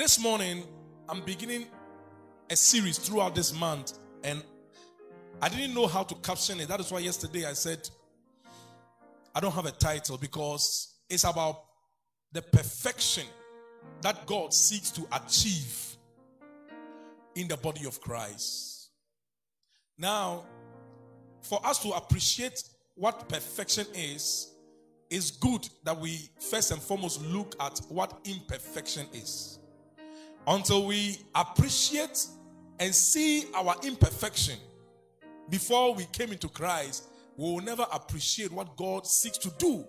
This morning, I'm beginning a series throughout this month, and I didn't know how to caption it. That is why yesterday I said I don't have a title because it's about the perfection that God seeks to achieve in the body of Christ. Now, for us to appreciate what perfection is, it's good that we first and foremost look at what imperfection is. Until we appreciate and see our imperfection before we came into Christ, we will never appreciate what God seeks to do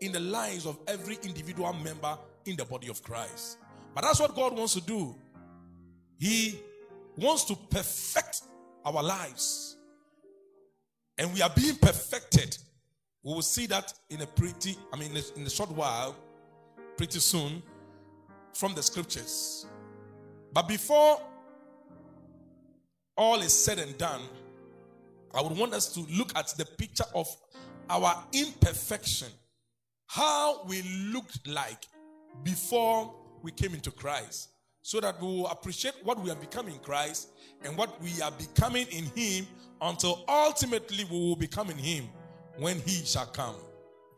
in the lives of every individual member in the body of Christ. But that's what God wants to do. He wants to perfect our lives. And we are being perfected. We will see that in a pretty, I mean, in a short while, pretty soon, from the scriptures. But before all is said and done, I would want us to look at the picture of our imperfection, how we looked like before we came into Christ, so that we will appreciate what we have become in Christ and what we are becoming in Him until ultimately we will become in Him when He shall come.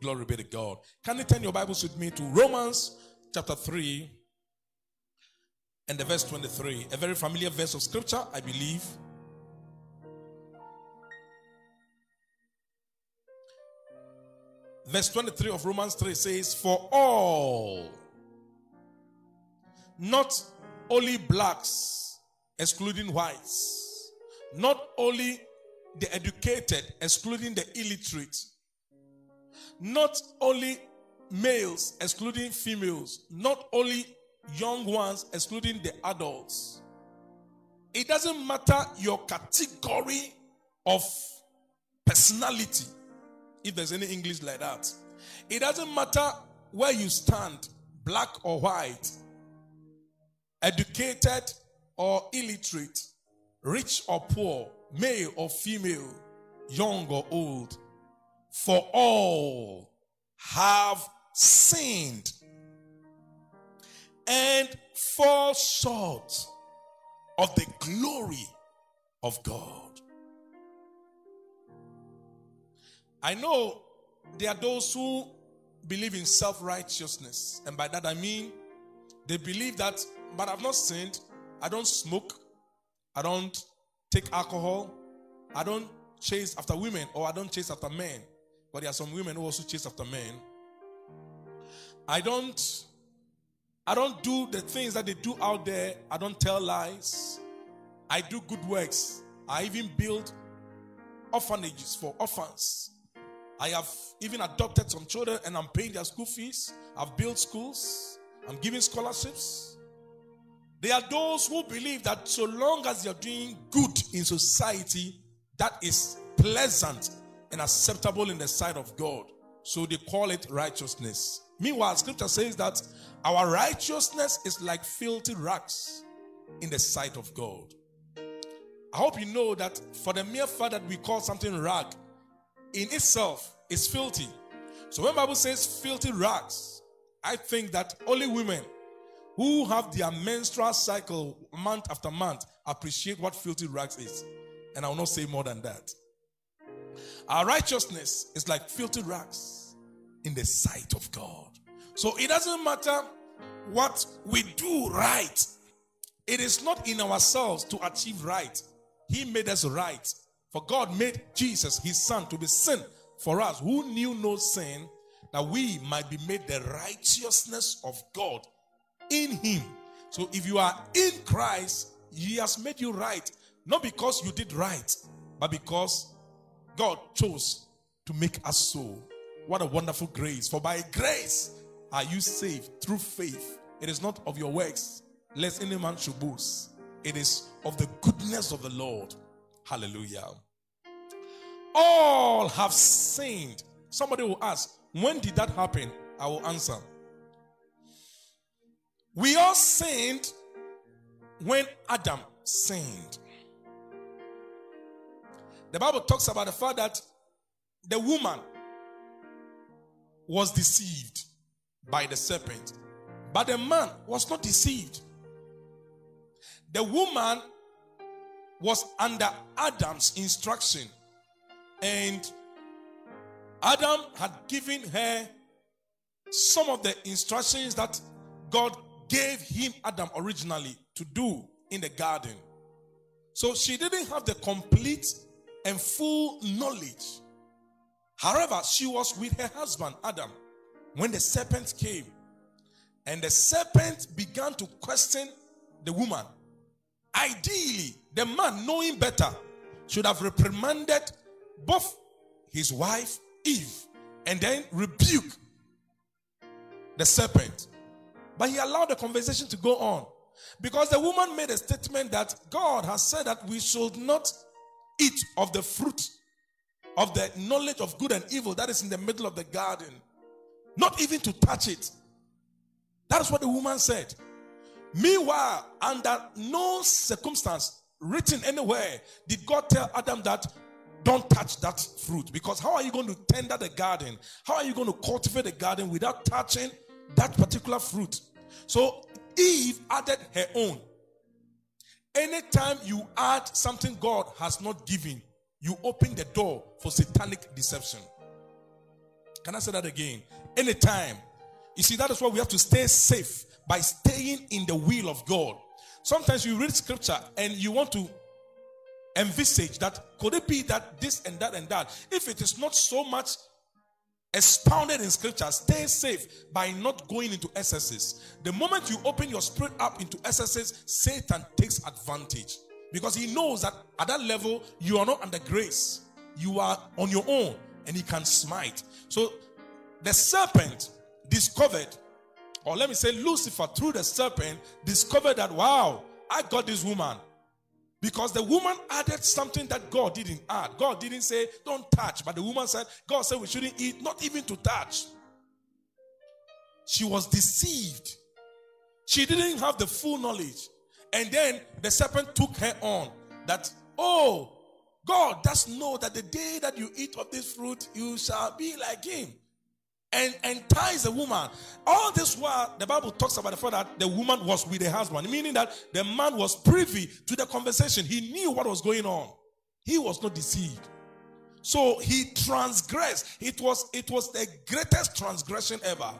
Glory be to God. Can you turn your Bibles with me to Romans chapter 3 and the verse 23? A very familiar verse of scripture, I believe. Verse 23 of Romans 3 says, For all, not only blacks, excluding whites, not only the educated, excluding the illiterate, not only males, excluding females, not only young ones, excluding the adults. It doesn't matter your category of personality if there's any English like that. It doesn't matter where you stand, black or white, educated or illiterate, rich or poor, male or female, young or old. For all have sinned and fall short of the glory of God. I know there are those who believe in self righteousness. And by that I mean they believe that, but I've not sinned. I don't smoke. I don't take alcohol. I don't chase after women or I don't chase after men. But there are some women who also chase after men. I don't I don't do the things that they do out there. I don't tell lies. I do good works. I even build orphanages for orphans. I have even adopted some children and I'm paying their school fees. I've built schools. I'm giving scholarships. There are those who believe that so long as you're doing good in society, that is pleasant and acceptable in the sight of God. So they call it righteousness. Meanwhile, scripture says that our righteousness is like filthy rags in the sight of God. I hope you know that for the mere fact that we call something rag in itself is filthy. So when Bible says filthy rags, I think that only women who have their menstrual cycle month after month appreciate what filthy rags is. And I will not say more than that. Our righteousness is like filthy rags in the sight of God. So it doesn't matter what we do right. It is not in ourselves to achieve right. He made us right. For God made Jesus, his son, to be sin for us who knew no sin, that we might be made the righteousness of God in him. So if you are in Christ, he has made you right, not because you did right, but because God chose to make us so. What a wonderful grace. For by grace are you saved through faith. It is not of your works, lest any man should boast. It is of the goodness of the Lord. Hallelujah. All have sinned. Somebody will ask, when did that happen? I will answer. We all sinned when Adam sinned. The Bible talks about the fact that the woman was deceived by the serpent, but the man was not deceived. the woman was under Adam's instruction. And Adam had given her some of the instructions that God gave him, Adam, originally to do in the garden. So she didn't have the complete and full knowledge. However, she was with her husband, Adam, when the serpent came. And the serpent began to question the woman. Ideally, the man, knowing better, should have reprimanded both his wife, Eve, and then rebuke the serpent. But he allowed the conversation to go on because the woman made a statement that God has said that we should not eat of the fruit of the knowledge of good and evil that is in the middle of the garden, not even to touch it. That is what the woman said. Meanwhile, under no circumstance written anywhere did God tell Adam that don't touch that fruit because how are you going to tender the garden? How are you going to cultivate the garden without touching that particular fruit? So Eve added her own. Anytime you add something God has not given, you open the door for satanic deception. Can I say that again? Anytime. You see, that is why we have to stay safe by staying in the will of God. Sometimes you read scripture and you want to envisage that could it be that this and that and that? If it is not so much expounded in scripture, stay safe by not going into excesses. The moment you open your spirit up into excesses, Satan takes advantage because he knows that at that level you are not under grace, you are on your own, and he can smite. So the serpent discovered, or let me say, Lucifer through the serpent discovered that wow, I got this woman. Because the woman added something that God didn't add. God didn't say, don't touch. But the woman said, God said we shouldn't eat, not even to touch. She was deceived. She didn't have the full knowledge. And then the serpent took her on that, oh, God does know that the day that you eat of this fruit, you shall be like him and entice the woman. All this while, the Bible talks about the fact that the woman was with the husband, meaning that the man was privy to the conversation. He knew what was going on. He was not deceived. So he transgressed. It was, it was the greatest transgression ever.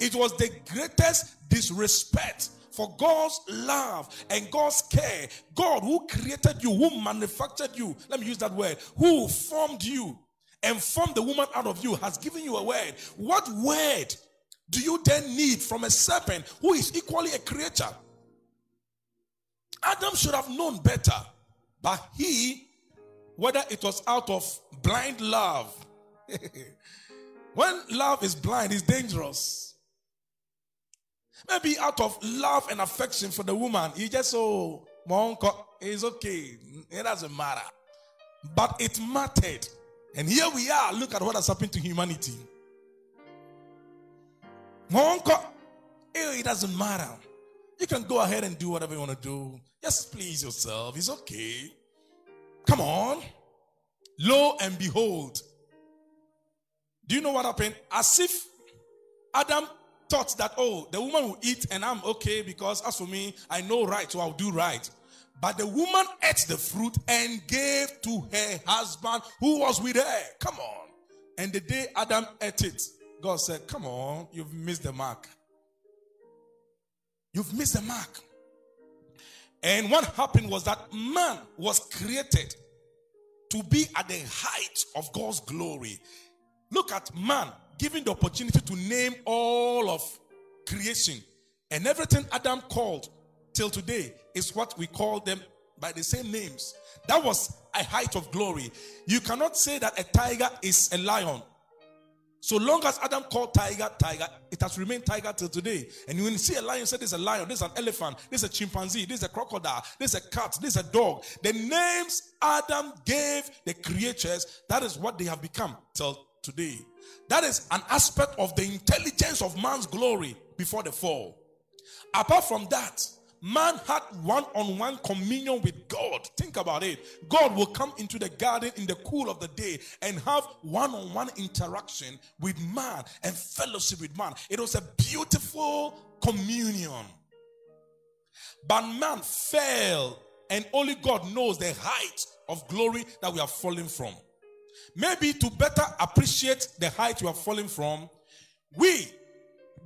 It was the greatest disrespect for God's love and God's care. God who created you, who manufactured you. Let me use that word. Who formed you and formed the woman out of you has given you a word. What word do you then need from a serpent who is equally a creature? Adam should have known better, but he, whether it was out of blind love, when love is blind, it's dangerous. Maybe out of love and affection for the woman, he just oh, it's okay, it doesn't matter. But it mattered and here we are. Look at what has happened to humanity. My uncle, eh, It doesn't matter. You can go ahead and do whatever you want to do. Just please yourself. It's okay. Come on. Lo and behold. Do you know what happened? As if Adam thought that, oh, the woman will eat and I'm okay because as for me, I know right, so I'll do right. But the woman ate the fruit and gave to her husband who was with her. Come on. And the day Adam ate it, God said, Come on, you've missed the mark. You've missed the mark. And what happened was that man was created to be at the height of God's glory. Look at man given the opportunity to name all of creation and everything Adam called till today is what we call them by the same names. That was a height of glory. You cannot say that a tiger is a lion. So long as Adam called tiger, tiger, it has remained tiger till today. And when you see a lion, say this is a lion, this is an elephant, this is a chimpanzee, this is a crocodile, this is a cat, this is a dog. The names Adam gave the creatures, that is what they have become till today. That is an aspect of the intelligence of man's glory before the fall. Apart from that, man had one on one communion with God. Think about it. God will come into the garden in the cool of the day and have one on one interaction with man and fellowship with man. It was a beautiful communion. But man fell, and only God knows the height of glory that we are falling from. Maybe to better appreciate the height you are falling from, we,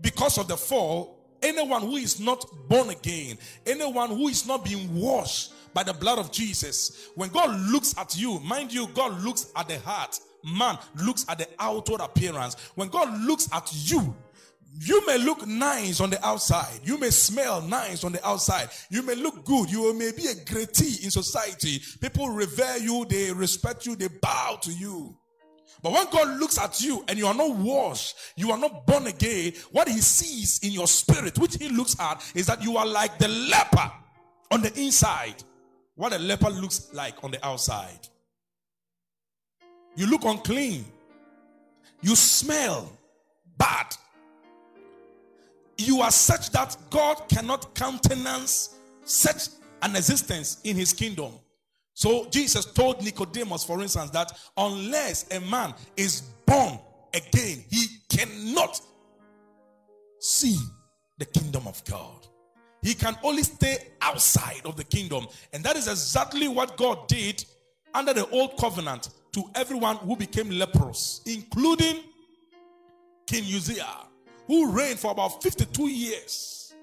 because of the fall, anyone who is not born again, anyone who is not being washed by the blood of Jesus, when God looks at you, mind you, God looks at the heart. Man looks at the outward appearance. When God looks at you, you may look nice on the outside. You may smell nice on the outside. You may look good. You may be a greatee in society. People revere you, they respect you, they bow to you. But when God looks at you and you are not washed, you are not born again, what he sees in your spirit, which he looks at, is that you are like the leper on the inside. What a leper looks like on the outside. You look unclean. You smell bad you are such that God cannot countenance such an existence in his kingdom. So Jesus told Nicodemus, for instance, that unless a man is born again, he cannot see the kingdom of God. He can only stay outside of the kingdom. And that is exactly what God did under the old covenant to everyone who became leprous, including King Uzziah who reigned for about 52 years.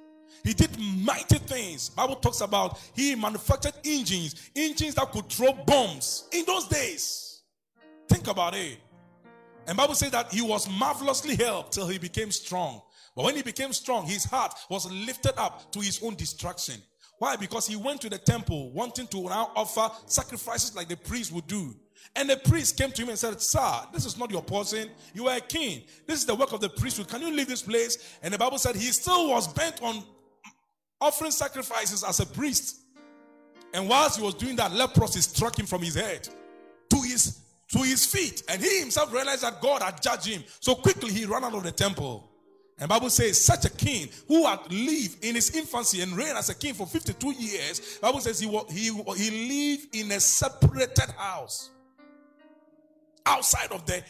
He did mighty things. Bible talks about he manufactured engines, engines that could throw bombs in those days. Think about it. And Bible says that he was marvelously helped till he became strong. But when he became strong, his heart was lifted up to his own destruction. Why? Because he went to the temple wanting to now offer sacrifices like the priest would do. And the priest came to him and said, Sir, this is not your portion. You are a king. This is the work of the priesthood. Can you leave this place? And the Bible said he still was bent on offering sacrifices as a priest. And whilst he was doing that, leprosy struck him from his head to his to his feet. And he himself realized that God had judged him. So quickly he ran out of the temple. And Bible says such a king who had lived in his infancy and reigned as a king for 52 years. Bible says he, he, he lived in a separated house outside of the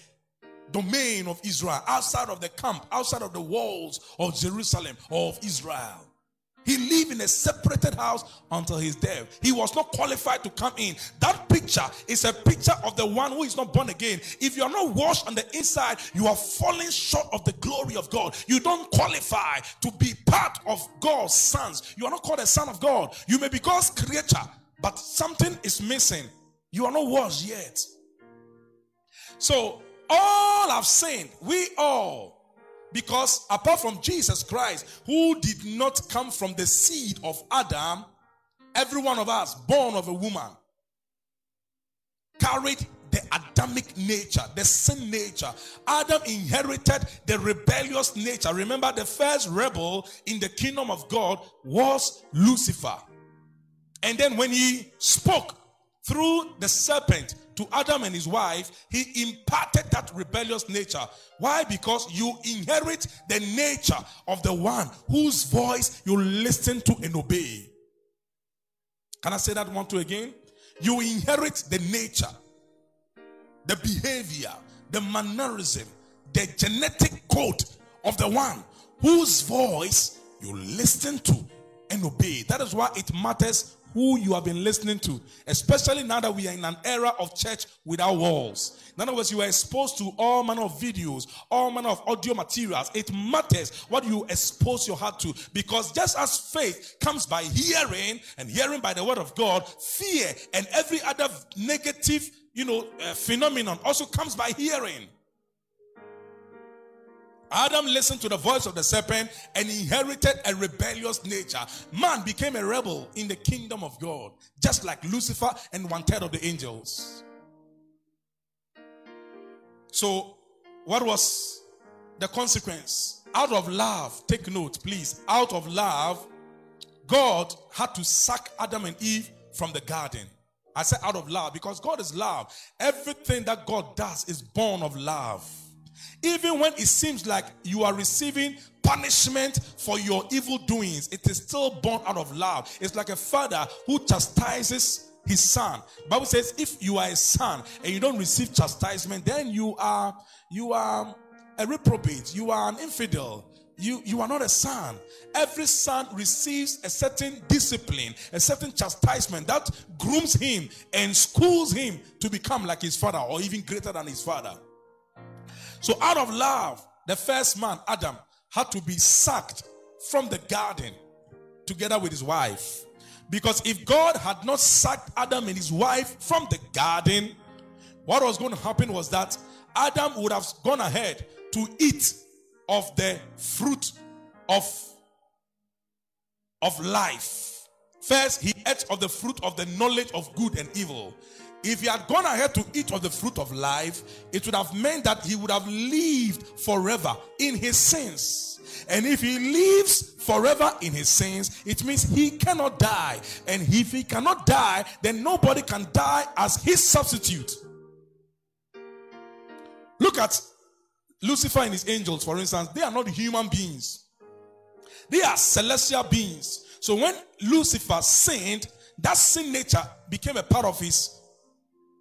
domain of Israel, outside of the camp, outside of the walls of Jerusalem or of Israel. He lived in a separated house until his death. He was not qualified to come in. That picture is a picture of the one who is not born again. If you are not washed on the inside, you are falling short of the glory of God. You don't qualify to be part of God's sons. You are not called a son of God. You may be God's creature, but something is missing. You are not washed yet. So all have sinned. We all. Because apart from Jesus Christ, who did not come from the seed of Adam, every one of us, born of a woman, carried the Adamic nature, the sin nature. Adam inherited the rebellious nature. Remember, the first rebel in the kingdom of God was Lucifer. And then when he spoke through the serpent, to Adam and his wife, he imparted that rebellious nature. Why? Because you inherit the nature of the one whose voice you listen to and obey. Can I say that one, two again? You inherit the nature, the behavior, the mannerism, the genetic code of the one whose voice you listen to and obey. That is why it matters who you have been listening to, especially now that we are in an era of church without walls. In other words, you are exposed to all manner of videos, all manner of audio materials. It matters what you expose your heart to because just as faith comes by hearing and hearing by the word of God, fear and every other negative, you know, uh, phenomenon also comes by hearing. Adam listened to the voice of the serpent and inherited a rebellious nature. Man became a rebel in the kingdom of God, just like Lucifer and one third of the angels. So, what was the consequence? Out of love, take note, please. Out of love, God had to sack Adam and Eve from the garden. I said out of love because God is love. Everything that God does is born of love. Even when it seems like you are receiving punishment for your evil doings, it is still born out of love. It's like a father who chastises his son. Bible says, if you are a son and you don't receive chastisement, then you are you are a reprobate, you are an infidel. you, you are not a son. Every son receives a certain discipline, a certain chastisement that grooms him and schools him to become like his father or even greater than his father. So, out of love, the first man, Adam, had to be sacked from the garden together with his wife. Because if God had not sacked Adam and his wife from the garden, what was going to happen was that Adam would have gone ahead to eat of the fruit of, of life. First, he ate of the fruit of the knowledge of good and evil. If he had gone ahead to eat of the fruit of life, it would have meant that he would have lived forever in his sins. And if he lives forever in his sins, it means he cannot die. And if he cannot die, then nobody can die as his substitute. Look at Lucifer and his angels, for instance, they are not human beings, they are celestial beings. So when Lucifer sinned, that sin nature became a part of his,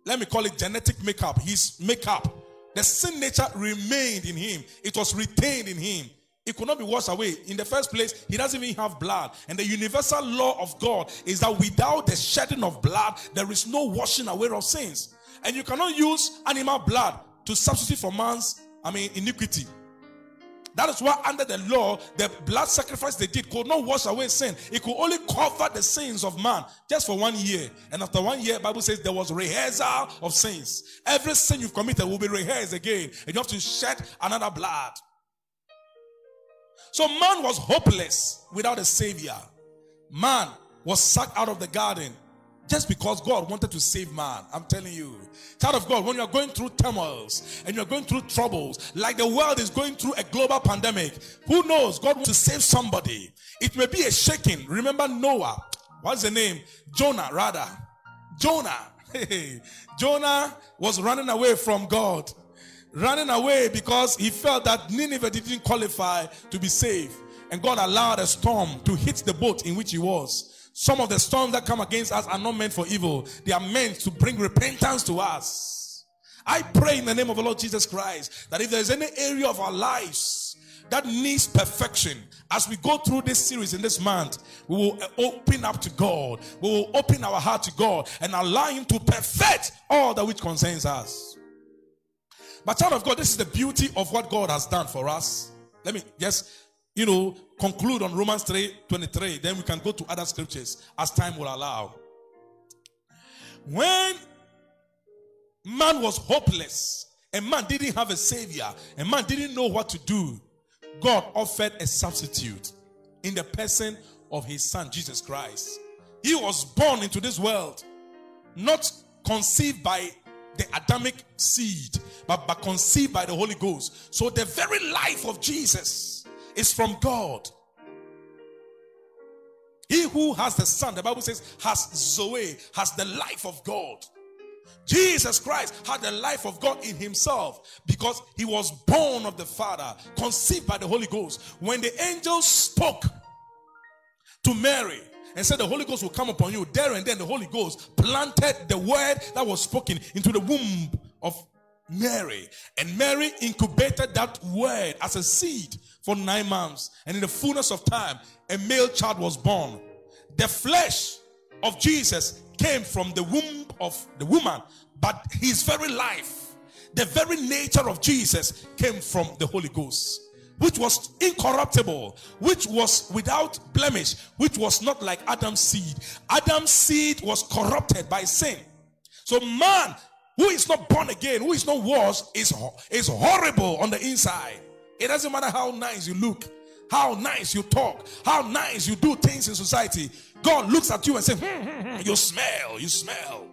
let me call it genetic makeup, his makeup. The sin nature remained in him, it was retained in him. It could not be washed away. In the first place, he doesn't even have blood. And the universal law of God is that without the shedding of blood, there is no washing away of sins. And you cannot use animal blood to substitute for man's I mean, iniquity. That is why, under the law, the blood sacrifice they did could not wash away sin. It could only cover the sins of man just for one year. And after one year, Bible says there was rehearsal of sins. Every sin you've committed will be rehearsed again, and you have to shed another blood. So man was hopeless without a savior. Man was sucked out of the garden just because God wanted to save man. I'm telling you. Child of God, when you're going through turmoils and you're going through troubles, like the world is going through a global pandemic, who knows? God wants to save somebody. It may be a shaking. Remember Noah. What's the name? Jonah, rather. Jonah. Jonah was running away from God. Running away because he felt that Nineveh didn't qualify to be saved. And God allowed a storm to hit the boat in which he was. Some of the storms that come against us are not meant for evil, they are meant to bring repentance to us. I pray in the name of the Lord Jesus Christ that if there's any area of our lives that needs perfection, as we go through this series in this month, we will open up to God. We will open our heart to God and allow Him to perfect all that which concerns us. But, child of God, this is the beauty of what God has done for us. Let me just you know, conclude on Romans 3 23. Then we can go to other scriptures as time will allow. When man was hopeless, a man didn't have a savior, a man didn't know what to do, God offered a substitute in the person of his son, Jesus Christ. He was born into this world, not conceived by the Adamic seed, but, but conceived by the Holy Ghost. So the very life of Jesus is from God. He who has the Son, the Bible says, has Zoe, has the life of God. Jesus Christ had the life of God in himself because he was born of the Father, conceived by the Holy Ghost. When the angel spoke to Mary and said, The Holy Ghost will come upon you, there and then the Holy Ghost planted the word that was spoken into the womb of Mary. And Mary incubated that word as a seed for nine months. And in the fullness of time, a male child was born. The flesh of Jesus came from the womb of the woman, but his very life, the very nature of Jesus came from the Holy Ghost which was incorruptible, which was without blemish, which was not like Adam's seed. Adam's seed was corrupted by sin. So man who is not born again, who is not washed, is, is horrible on the inside. It doesn't matter how nice you look, how nice you talk, how nice you do things in society. God looks at you and says, hmm, hmm, hmm, You smell, you smell,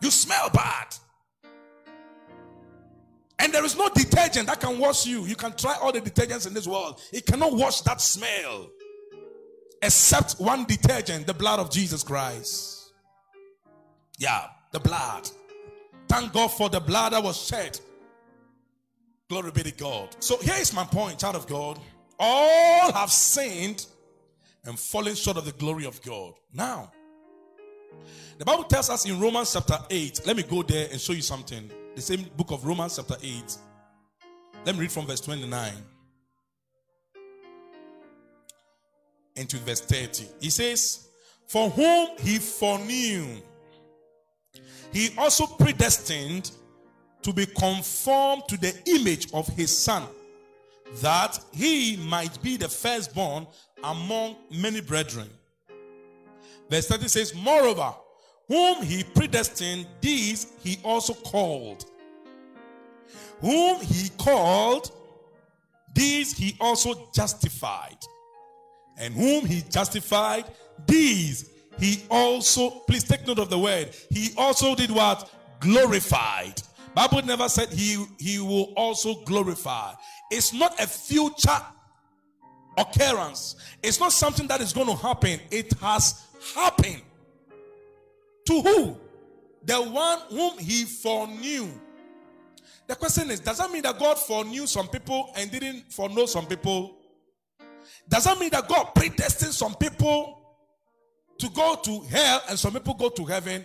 you smell bad. And there is no detergent that can wash you. You can try all the detergents in this world, it cannot wash that smell except one detergent the blood of Jesus Christ. Yeah, the blood. Thank God for the blood that was shed Glory be to God. So here is my point, child of God. All have sinned and fallen short of the glory of God. Now, the Bible tells us in Romans chapter 8, let me go there and show you something. The same book of Romans chapter 8. Let me read from verse 29. into verse 30. He says, For whom he foreknew, he also predestined to be conformed to the image of his son, that he might be the firstborn among many brethren. Verse 30 says, Moreover, whom he predestined, these he also called. Whom he called, these he also justified. And whom he justified, these he also, please take note of the word, he also did what? Glorified. Bible never said he, he will also glorify. It's not a future occurrence. It's not something that is going to happen. It has happened. To who? The one whom he foreknew. The question is, does that mean that God foreknew some people and didn't foreknow some people? Does that mean that God predestined some people to go to hell and some people go to heaven?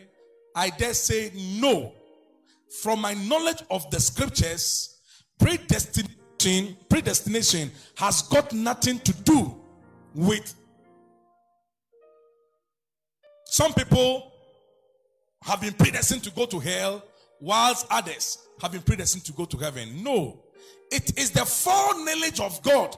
I dare say no. From my knowledge of the scriptures, predestination, predestination has got nothing to do with some people have been predestined to go to hell, whilst others have been predestined to go to heaven. No, it is the foreknowledge of God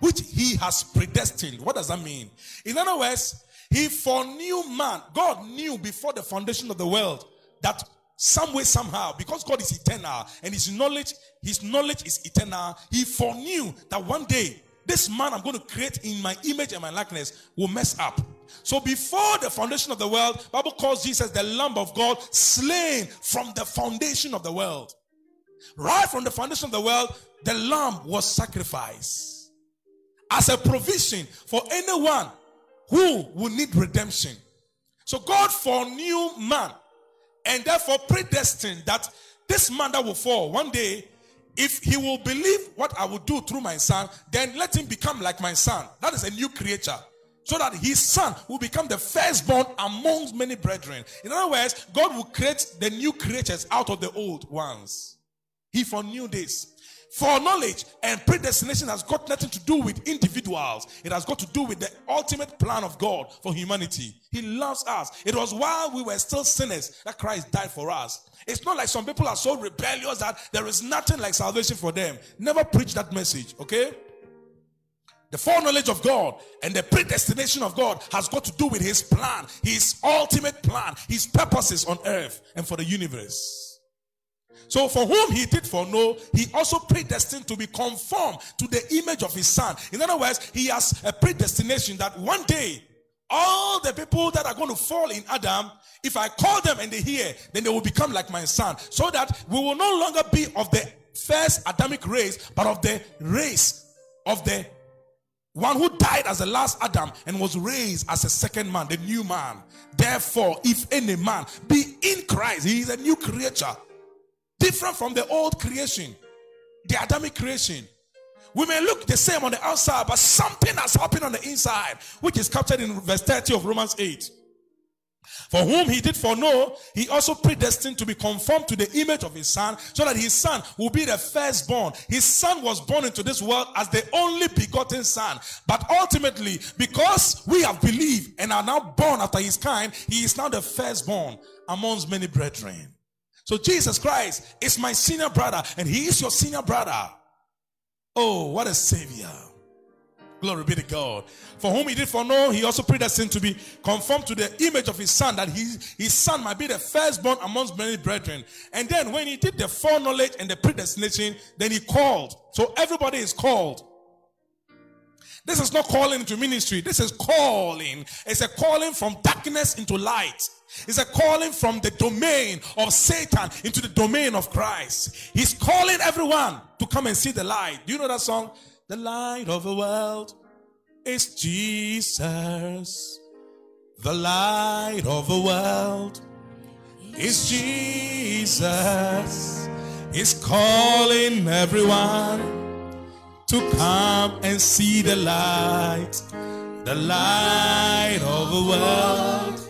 which He has predestined. What does that mean? In other words, He foreknew man. God knew before the foundation of the world that some way, somehow, because God is eternal and His knowledge, His knowledge is eternal. He foreknew that one day this man I'm going to create in my image and my likeness will mess up. So before the foundation of the world, Bible calls Jesus the Lamb of God, slain from the foundation of the world. Right from the foundation of the world, the Lamb was sacrificed as a provision for anyone who will need redemption. So God foreknew man and therefore predestined that this man that will fall one day if he will believe what I will do through my son, then let him become like my son. That is a new creature. So that his son will become the firstborn amongst many brethren. In other words, God will create the new creatures out of the old ones. He foreknew this. Foreknowledge and predestination has got nothing to do with individuals. It has got to do with the ultimate plan of God for humanity. He loves us. It was while we were still sinners that Christ died for us. It's not like some people are so rebellious that there is nothing like salvation for them. Never preach that message, okay? The foreknowledge of God and the predestination of God has got to do with His plan, His ultimate plan, His purposes on earth and for the universe. So, for whom he did foreknow, he also predestined to be conformed to the image of his son. In other words, he has a predestination that one day, all the people that are going to fall in Adam, if I call them and they hear, then they will become like my son. So that we will no longer be of the first Adamic race, but of the race of the one who died as the last Adam and was raised as a second man, the new man. Therefore, if any man be in Christ, he is a new creature. Different from the old creation, the Adamic creation. We may look the same on the outside, but something has happened on the inside, which is captured in verse 30 of Romans 8. For whom he did foreknow, he also predestined to be conformed to the image of his son, so that his son will be the firstborn. His son was born into this world as the only begotten son. But ultimately, because we have believed and are now born after his kind, he is now the firstborn amongst many brethren. So Jesus Christ is my senior brother, and he is your senior brother. Oh, what a savior. Glory be to God. For whom he did foreknow, he also predestined to be conformed to the image of his son, that his, his son might be the firstborn amongst many brethren. And then when he did the foreknowledge and the predestination, then he called. So everybody is called. This is not calling into ministry. This is calling. It's a calling from darkness into light. It's a calling from the domain of Satan into the domain of Christ. He's calling everyone to come and see the light. Do you know that song? The light of the world is Jesus. The light of the world is Jesus. He's calling everyone to come and see the light. The light of the world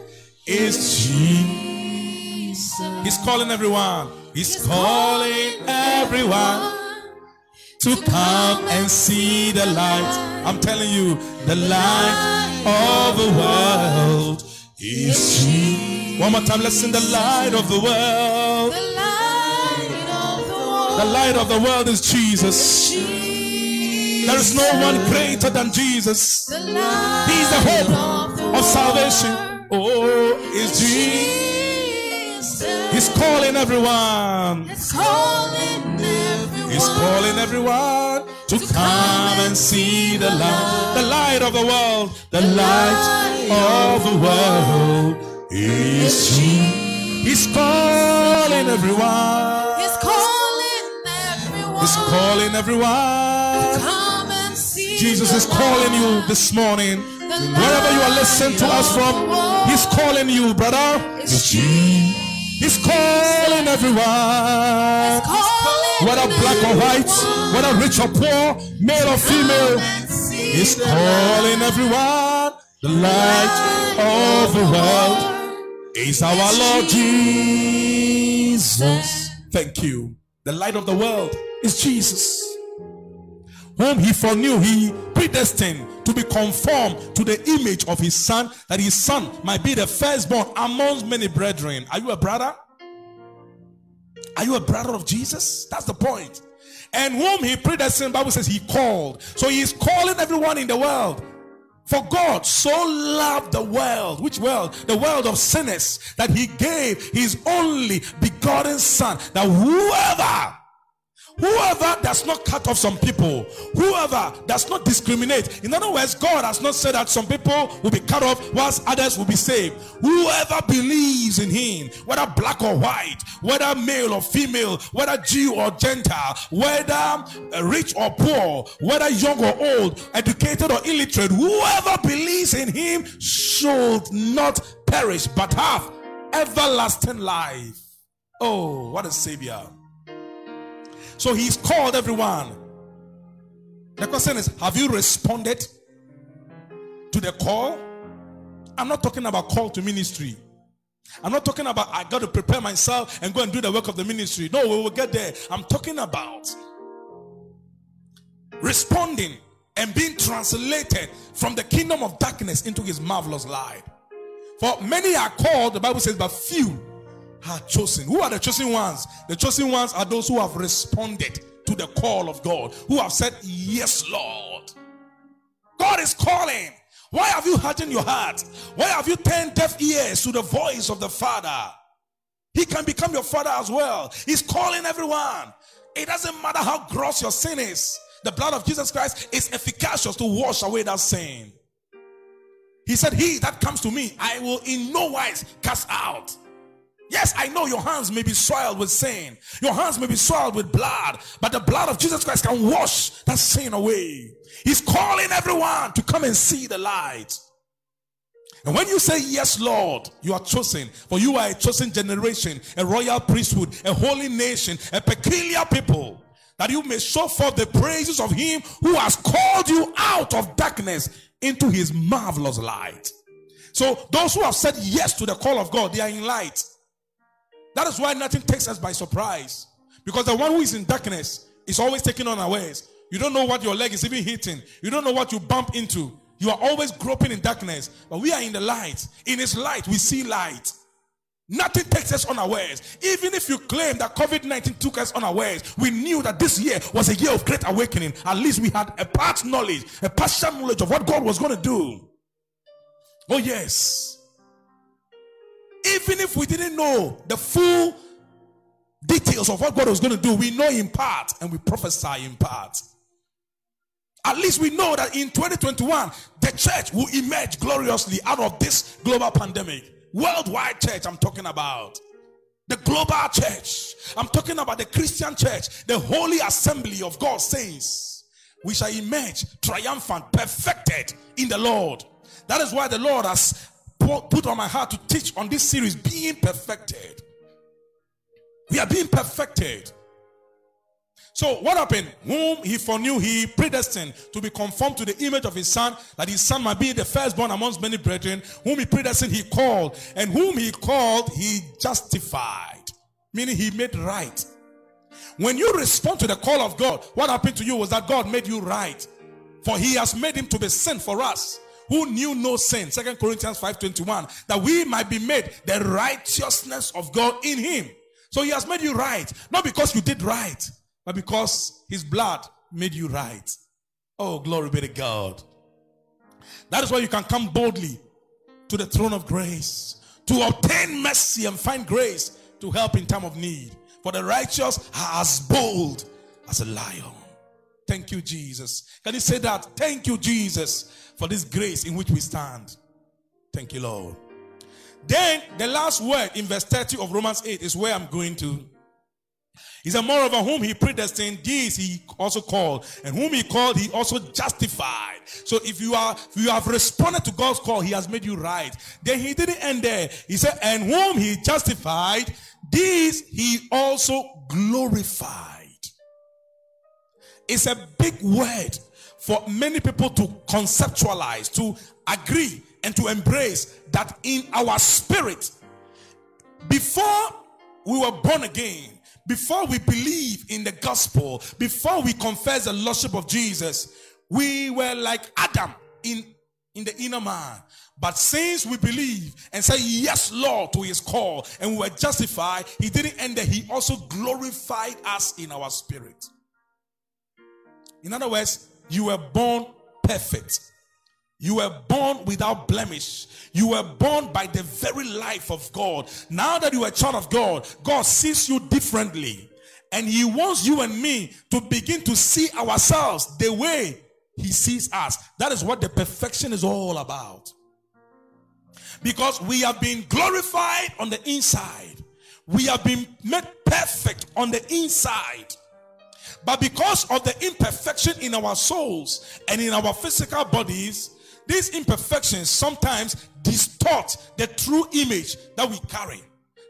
is Jesus. He's calling everyone. He's calling everyone to come and see the light. I'm telling you, the light of the world is Jesus. One more time, let's sing the light of the world. The light of the world. The light of the world is Jesus. There is no one greater than Jesus. He is the hope of salvation. Oh, is Jesus. He's calling everyone. It's calling everyone. He's calling everyone to come and see the light, the light of the world, the light of the world is Jesus. He's calling everyone. He's calling everyone. He's calling everyone. Come and see Jesus the is calling you this morning. Wherever you are listening to us from, He's calling you, brother. He's calling everyone. Whether black or white, whether rich or poor, male or female, Come and see He's calling everyone. The light of the world is our Lord Jesus. Thank you. The light of the world is Jesus. Whom he foreknew, he predestined to be conformed to the image of his son, that his son might be the firstborn amongst many brethren. Are you a brother? Are you a brother of Jesus? That's the point. And whom he predestined, Bible says he called. So he is calling everyone in the world. For God so loved the world, which world? The world of sinners, that he gave his only begotten son, that whoever Whoever does not cut off some people, whoever does not discriminate. In other words, God has not said that some people will be cut off whilst others will be saved. Whoever believes in Him, whether black or white, whether male or female, whether Jew or Gentile, whether uh, rich or poor, whether young or old, educated or illiterate, whoever believes in Him should not perish but have everlasting life. Oh, what a Savior! So he's called everyone. The question is Have you responded to the call? I'm not talking about call to ministry. I'm not talking about I got to prepare myself and go and do the work of the ministry. No, we will get there. I'm talking about responding and being translated from the kingdom of darkness into his marvelous light. For many are called, the Bible says, but few are chosen. Who are the chosen ones? The chosen ones are those who have responded to the call of God, who have said, Yes, Lord. God is calling. Why have you hardened your heart? Why have you turned deaf ears to the voice of the Father? He can become your father as well. He's calling everyone. It doesn't matter how gross your sin is. The blood of Jesus Christ is efficacious to wash away that sin. He said, He that comes to me, I will in no wise cast out. Yes, I know your hands may be soiled with sin, your hands may be soiled with blood, but the blood of Jesus Christ can wash that sin away. He's calling everyone to come and see the light. And when you say, Yes, Lord, you are chosen, for you are a chosen generation, a royal priesthood, a holy nation, a peculiar people, that you may show forth the praises of Him who has called you out of darkness into His marvelous light. So, those who have said yes to the call of God, they are in light. That is why nothing takes us by surprise. Because the one who is in darkness is always taken unawares. You don't know what your leg is even hitting, you don't know what you bump into. You are always groping in darkness. But we are in the light. In His light, we see light. Nothing takes us unawares. Even if you claim that COVID 19 took us unawares, we knew that this year was a year of great awakening. At least we had a part knowledge, a partial knowledge of what God was going to do. Oh, yes. Even if we didn't know the full details of what God was going to do, we know in part and we prophesy in part. At least we know that in 2021, the church will emerge gloriously out of this global pandemic. Worldwide church, I'm talking about. The global church. I'm talking about the Christian church, the holy assembly of God's saints. We shall emerge triumphant, perfected in the Lord. That is why the Lord has put on my heart to teach on this series, being perfected. We are being perfected. So what happened? Whom he foreknew, he predestined to be conformed to the image of his son, that his son might be the firstborn amongst many brethren. Whom he predestined, he called, and whom he called, he justified, meaning he made right. When you respond to the call of God, what happened to you was that God made you right. For he has made him to be sin for us who knew no sin. Second Corinthians 5:21. That we might be made the righteousness of God in him. So he has made you right, not because you did right, but because his blood made you right. Oh, glory be to God. That is why you can come boldly to the throne of grace to obtain mercy and find grace to help in time of need. For the righteous are as bold as a lion. Thank you, Jesus. Can you say that? Thank you, Jesus, for this grace in which we stand. Thank you, Lord. Then the last word in verse 30 of Romans 8 is where I'm going to. He said, Moreover, whom he predestined, these he also called, and whom he called, he also justified. So if you are if you have responded to God's call, he has made you right. Then he didn't end there. He said, And whom he justified, these he also glorified. It's a big word for many people to conceptualize, to agree, and to embrace that in our spirit, before we were born again, before we believe in the gospel, before we confess the lordship of Jesus, we were like Adam in, in the inner man. But since we believe and say yes, Lord, to his call, and we were justified, he didn't end there. He also glorified us in our spirit. In other words, you were born perfect. You were born without blemish. You were born by the very life of God. Now that you are a child of God, God sees you differently. And He wants you and me to begin to see ourselves the way He sees us. That is what the perfection is all about. Because we have been glorified on the inside, we have been made perfect on the inside. But because of the imperfection in our souls and in our physical bodies, these imperfections sometimes distort the true image that we carry.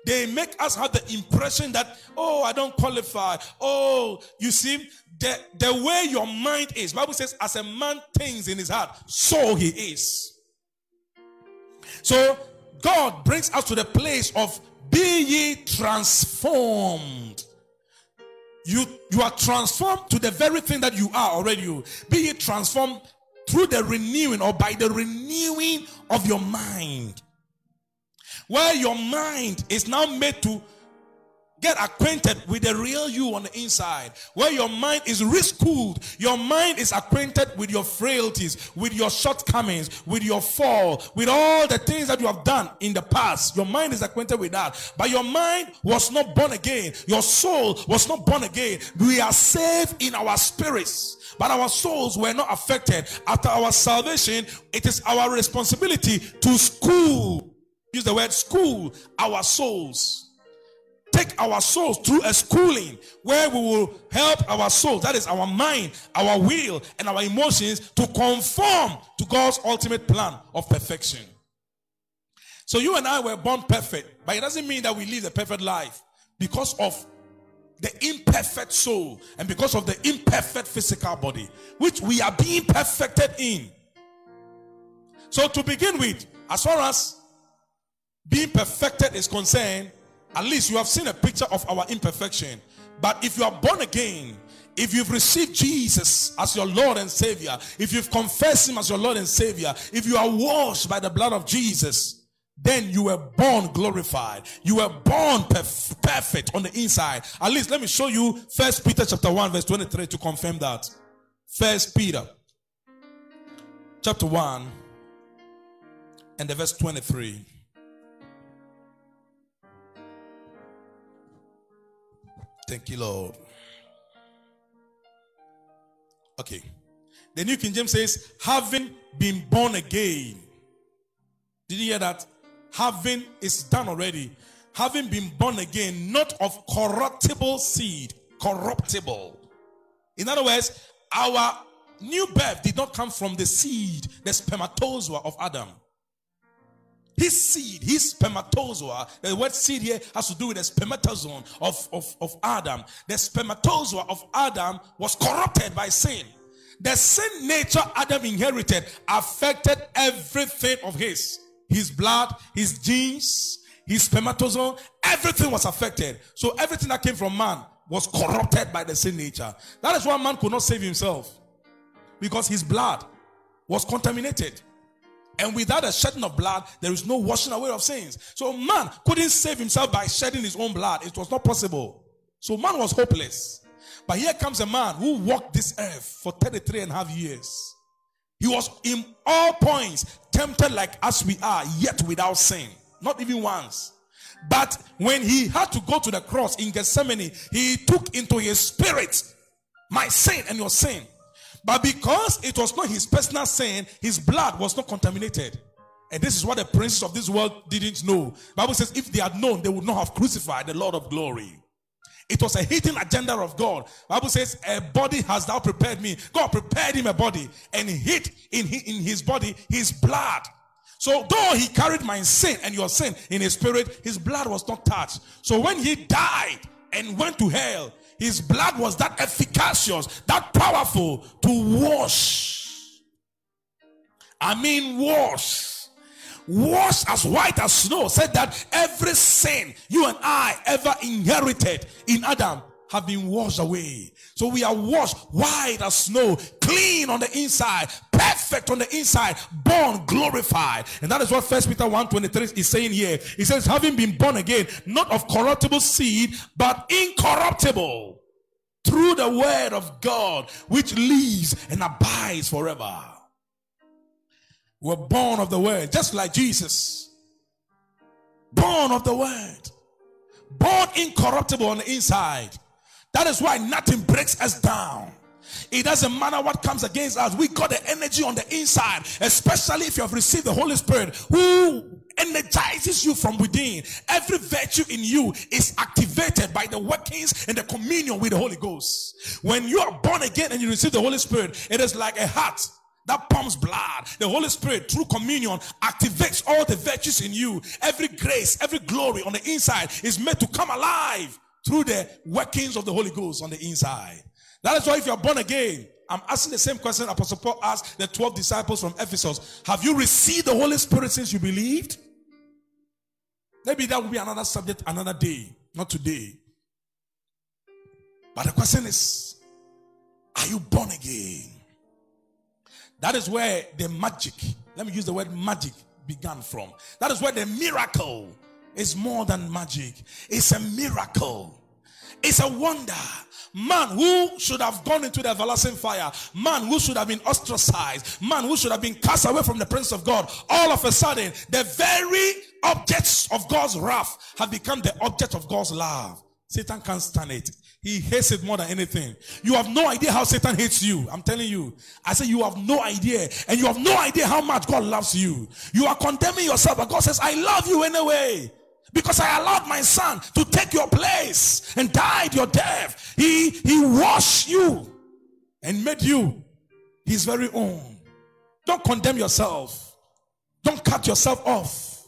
They make us have the impression that, oh, I don't qualify. Oh, you see, the, the way your mind is, Bible says, as a man thinks in his heart, so he is. So God brings us to the place of be ye transformed. You, you are transformed to the very thing that you are already. Be ye transformed through the renewing or by the renewing of your mind. Where your mind is now made to get acquainted with the real you on the inside. Where your mind is reschooled, your mind is acquainted with your frailties, with your shortcomings, with your fall, with all the things that you have done in the past. Your mind is acquainted with that. But your mind was not born again. Your soul was not born again. We are saved in our spirits but our souls were not affected. After our salvation, it is our responsibility to school. Use the word school our souls. Take our souls through a schooling where we will help our souls, that is our mind, our will, and our emotions to conform to God's ultimate plan of perfection. So you and I were born perfect, but it doesn't mean that we live a perfect life because of the imperfect soul and because of the imperfect physical body, which we are being perfected in. So, to begin with, as far as being perfected is concerned, at least you have seen a picture of our imperfection. But if you are born again, if you've received Jesus as your Lord and Savior, if you've confessed Him as your Lord and Savior, if you are washed by the blood of Jesus, then you were born glorified. You were born perf- perfect on the inside. At least let me show you First Peter chapter 1 verse 23 to confirm that. First Peter chapter 1 and the verse 23. Thank you, Lord. Okay. The New King James says, having been born again. Did you hear that? having is done already, having been born again, not of corruptible seed, corruptible. In other words, our new birth did not come from the seed, the spermatozoa of Adam. His seed, his spermatozoa, the word seed here has to do with the spermatozoon of, of, of Adam. The spermatozoa of Adam was corrupted by sin. The sin nature Adam inherited affected everything of his his blood, his genes, his spermatozoon, everything was affected. So everything that came from man was corrupted by the sin nature. That is why man could not save himself because his blood was contaminated. And without a shedding of blood, there is no washing away of sins. So man couldn't save himself by shedding his own blood. It was not possible. So man was hopeless. But here comes a man who walked this earth for 33 and a half years. He was in all points tempted like us we are, yet without sin. Not even once. But when he had to go to the cross in Gethsemane, he took into his spirit my sin and your sin. But because it was not his personal sin, his blood was not contaminated. And this is what the princes of this world didn't know. Bible says if they had known, they would not have crucified the Lord of glory. It was a hidden agenda of God. Bible says, "A body has thou prepared me." God prepared him a body and hid in hi- in his body his blood. So though he carried my sin and your sin in his spirit, his blood was not touched. So when he died and went to hell, his blood was that efficacious, that powerful to wash. I mean, wash wash as white as snow said that every sin you and I ever inherited in Adam have been washed away. So we are washed white as snow, clean on the inside, perfect on the inside, born glorified. And that is what First Peter 1:23 is saying here. He says, having been born again, not of corruptible seed, but incorruptible through the word of God, which lives and abides forever We're born of the word, just like Jesus. Born of the word. Born incorruptible on the inside. That is why nothing breaks us down. It doesn't matter what comes against us. We got the energy on the inside, especially if you have received the Holy Spirit who energizes you from within. Every virtue in you is activated by the workings and the communion with the Holy Ghost. When you are born again and you receive the Holy Spirit, it is like a heart that pumps blood. The Holy Spirit, through communion, activates all the virtues in you. Every grace, every glory on the inside is made to come alive through the workings of the Holy Ghost on the inside. That is why, if you are born again, I'm asking the same question Apostle Paul asked the 12 disciples from Ephesus Have you received the Holy Spirit since you believed? Maybe that will be another subject another day, not today. But the question is Are you born again? That is where the magic, let me use the word magic, began from. That is where the miracle is more than magic. It's a miracle. It's a wonder. Man who should have gone into the everlasting fire, man who should have been ostracized, man who should have been cast away from the presence of God, all of a sudden, the very objects of God's wrath have become the object of God's love. Satan can't stand it. He hates it more than anything. You have no idea how Satan hates you. I'm telling you. I say you have no idea. And you have no idea how much God loves you. You are condemning yourself, but God says, I love you anyway. Because I allowed my son to take your place and died your death. He, he washed you and made you his very own. Don't condemn yourself. Don't cut yourself off.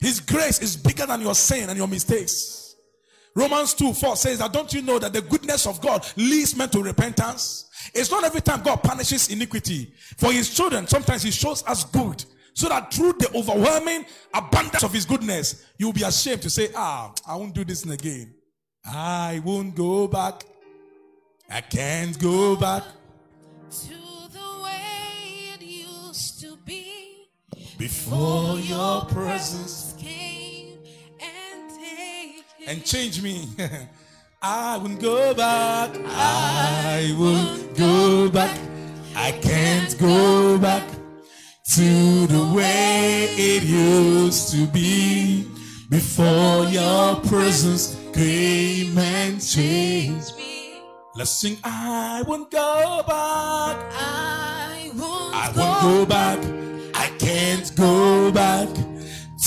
His grace is bigger than your sin and your mistakes. Romans 2 4 says that don't you know that the goodness of God leads men to repentance? It's not every time God punishes iniquity. For his children, sometimes he shows us good. So that through the overwhelming abundance of his goodness, you'll be ashamed to say, Ah, I won't do this again. I won't go back. I can't go back to the way it used to be before your presence came and take and change me. I won't go back. I won't go back. I can't go back to the way it used to be before your presence came and changed. me. Let's sing. I won't go back. I won't, I won't go back. I can't go back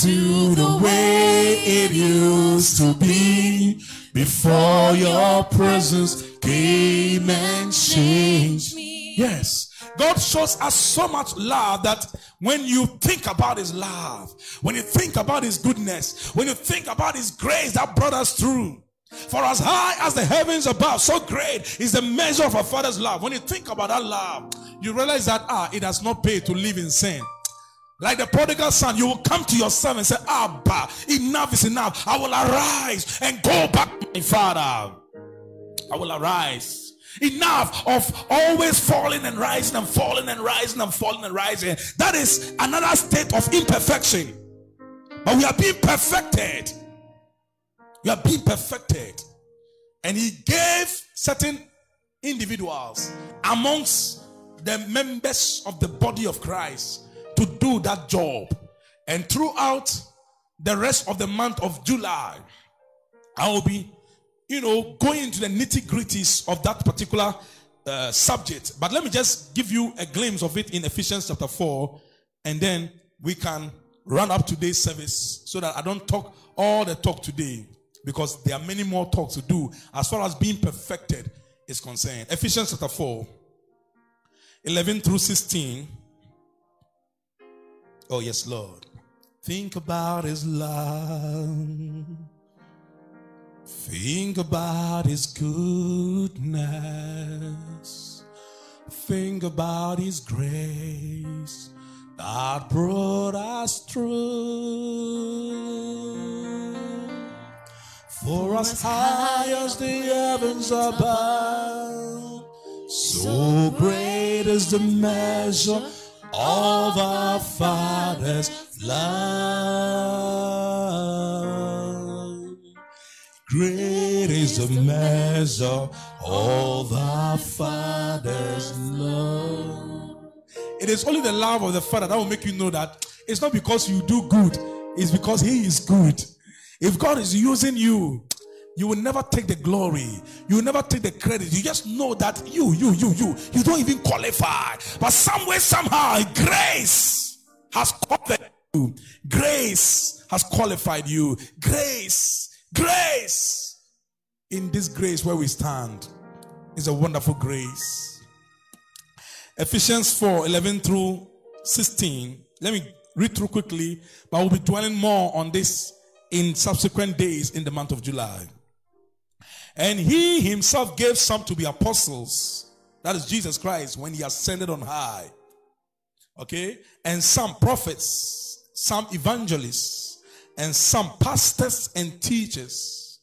to the way it used to be before your presence came and changed me. Yes. God shows us so much love that when you think about His love, when you think about His goodness, when you think about His grace that brought us through, for as high as the heavens above, so great is the measure of our Father's love. When you think about that love, you realize that ah, it has not paid to live in sin. Like the prodigal son, you will come to yourself and say, Abba, enough is enough. I will arise and go back to my father. I will arise. Enough of always falling and rising and falling and rising and falling and rising. That is another state of imperfection. But we are being perfected. We are being perfected. And he gave certain individuals amongst the members of the body of Christ to do that job. And throughout the rest of the month of July, I will be, you know, going into the nitty gritties of that particular uh, subject. But let me just give you a glimpse of it in Ephesians chapter 4, and then we can run up today's service so that I don't talk all the talk today because there are many more talks to do as far as being perfected is concerned. Ephesians chapter 4, 11 through 16. Oh, yes, Lord. Think about his love. Think about his goodness. Think about his grace that brought us through. For as high as the heavens above, so great is the measure of our Father's love. Great is the measure of our Father's love. It is only the love of the Father that will make you know that it's not because you do good, it's because He is good. If God is using you, you will never take the glory. You will never take the credit. You just know that you, you, you, you, you don't even qualify. But somewhere, somehow, grace has qualified you. Grace has qualified you. Grace, grace. In this grace where we stand is a wonderful grace. Ephesians 4 11 through 16. Let me read through quickly, but we'll be dwelling more on this in subsequent days in the month of July. And he himself gave some to be apostles. That is Jesus Christ when he ascended on high. Okay? And some prophets, some evangelists, and some pastors and teachers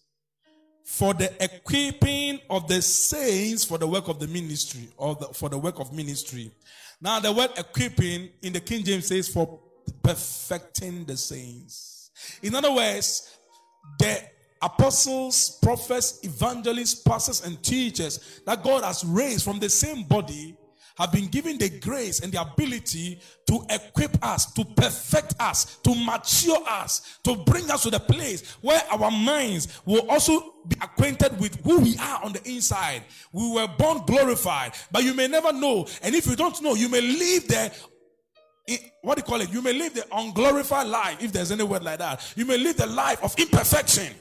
for the equipping of the saints for the work of the ministry or the, for the work of ministry. Now the word equipping in the King James says for perfecting the saints. In other words, the apostles, prophets, evangelists, pastors, and teachers that God has raised from the same body have been given the grace and the ability to equip us, to perfect us, to mature us, to bring us to the place where our minds will also be acquainted with who we are on the inside. We were born glorified, but you may never know. And if you don't know, you may live there what do you call it? You may live the unglorified life, if there's any word like that. You may live the life of imperfection,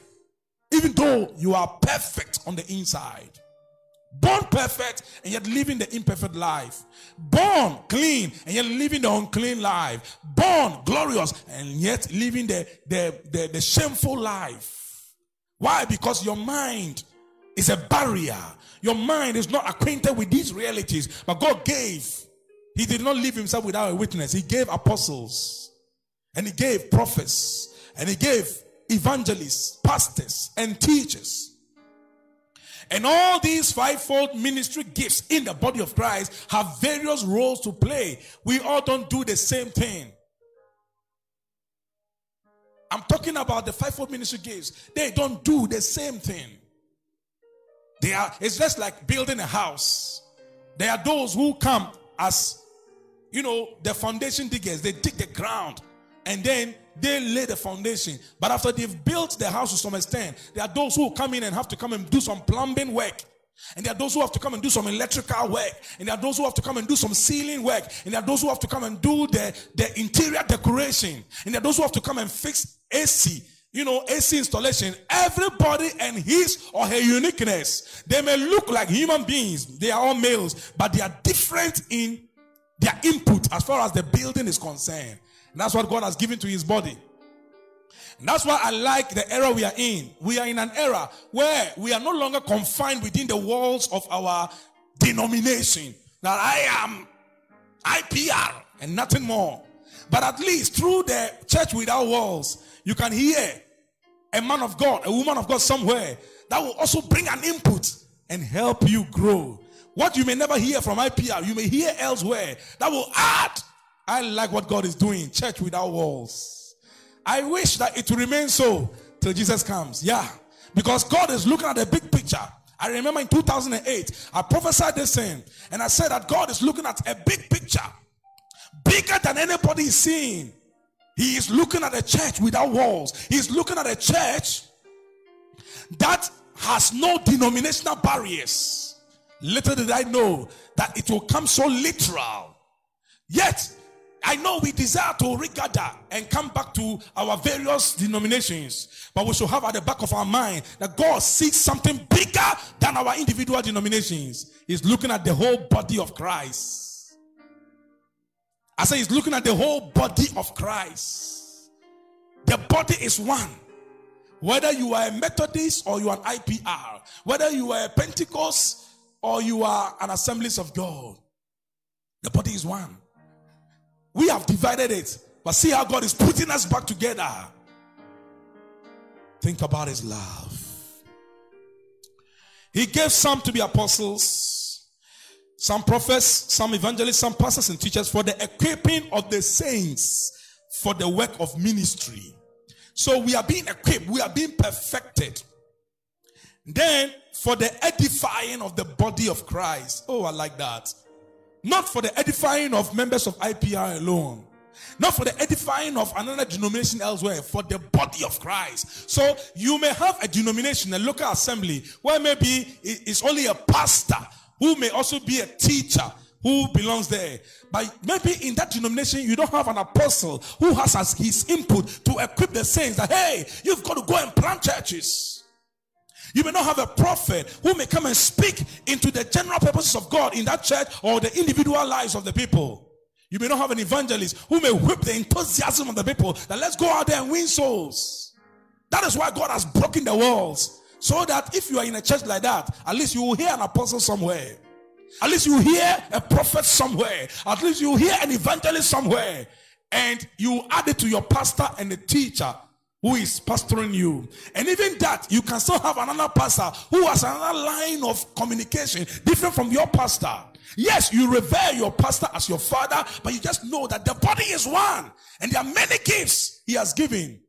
even though you are perfect on the inside. Born perfect and yet living the imperfect life. Born clean and yet living the unclean life. Born glorious and yet living the, the, the, the shameful life. Why? Because your mind is a barrier. Your mind is not acquainted with these realities. But God gave he did not leave himself without a witness. He gave apostles, and he gave prophets, and he gave evangelists, pastors, and teachers. And all these fivefold ministry gifts in the body of Christ have various roles to play. We all don't do the same thing. I'm talking about the fivefold ministry gifts. They don't do the same thing. They are, it's just like building a house. There are those who come as you know, the foundation diggers, they dig the ground and then they lay the foundation. But after they've built the house to some extent, there are those who come in and have to come and do some plumbing work. And there are those who have to come and do some electrical work. And there are those who have to come and do some ceiling work. And there are those who have to come and do the, the interior decoration. And there are those who have to come and fix AC you know, AC installation, everybody and his or her uniqueness. They may look like human beings, they are all males, but they are different in their input as far as the building is concerned. And that's what God has given to his body. And that's why I like the era we are in. We are in an era where we are no longer confined within the walls of our denomination. That I am IPR and nothing more. But at least through the church without walls, you can hear a man of God, a woman of God somewhere that will also bring an input and help you grow. What you may never hear from IPR, you may hear elsewhere that will add. I like what God is doing, church without walls. I wish that it will remain so till Jesus comes. Yeah. Because God is looking at the big picture. I remember in 2008, I prophesied this thing, and I said that God is looking at a big picture, bigger than anybody is seeing. He is looking at a church without walls. He's looking at a church that has no denominational barriers. Little did I know that it will come so literal. Yet, I know we desire to regather and come back to our various denominations, but we should have at the back of our mind that God sees something bigger than our individual denominations. He's looking at the whole body of Christ. I say he's looking at the whole body of Christ. The body is one. Whether you are a Methodist or you are an IPR, whether you are a Pentecost or you are an Assemblies of God, the body is one. We have divided it, but see how God is putting us back together. Think about His love. He gave some to be apostles, some prophets, some evangelists, some pastors and teachers for the equipping of the saints for the work of ministry. So we are being equipped, we are being perfected. Then for the edifying of the body of Christ. Oh, I like that. Not for the edifying of members of IPR alone. Not for the edifying of another denomination elsewhere, for the body of Christ. So you may have a denomination, a local assembly, where maybe it's only a pastor who may also be a teacher who belongs there. But maybe in that denomination, you don't have an apostle who has as his input to equip the saints that, hey, you've got to go and plant churches. You may not have a prophet who may come and speak into the general purposes of God in that church or the individual lives of the people. You may not have an evangelist who may whip the enthusiasm of the people that let's go out there and win souls. That is why God has broken the walls. So that if you are in a church like that, at least you will hear an apostle somewhere. At least you hear a prophet somewhere. At least you hear an evangelist somewhere. And you add it to your pastor and the teacher who is pastoring you. And even that, you can still have another pastor who has another line of communication different from your pastor. Yes, you revere your pastor as your father, but you just know that the body is one and there are many gifts he has given.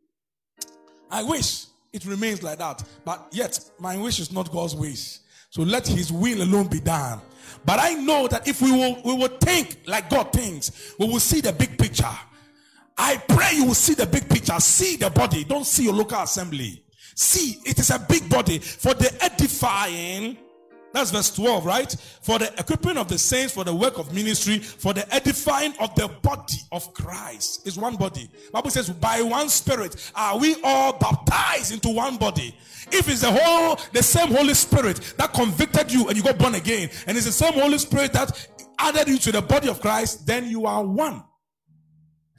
I wish it remains like that, but yet my wish is not God's wish. So let his will alone be done. But I know that if we will, we will think like God thinks, we will see the big picture. I pray you will see the big picture. See the body. Don't see your local assembly. See, it is a big body for the edifying. That's verse 12, right? For the equipping of the saints, for the work of ministry, for the edifying of the body of Christ. Is one body. Bible says, by one spirit are we all baptized into one body. If it's the whole, the same Holy Spirit that convicted you and you got born again, and it's the same Holy Spirit that added you to the body of Christ, then you are one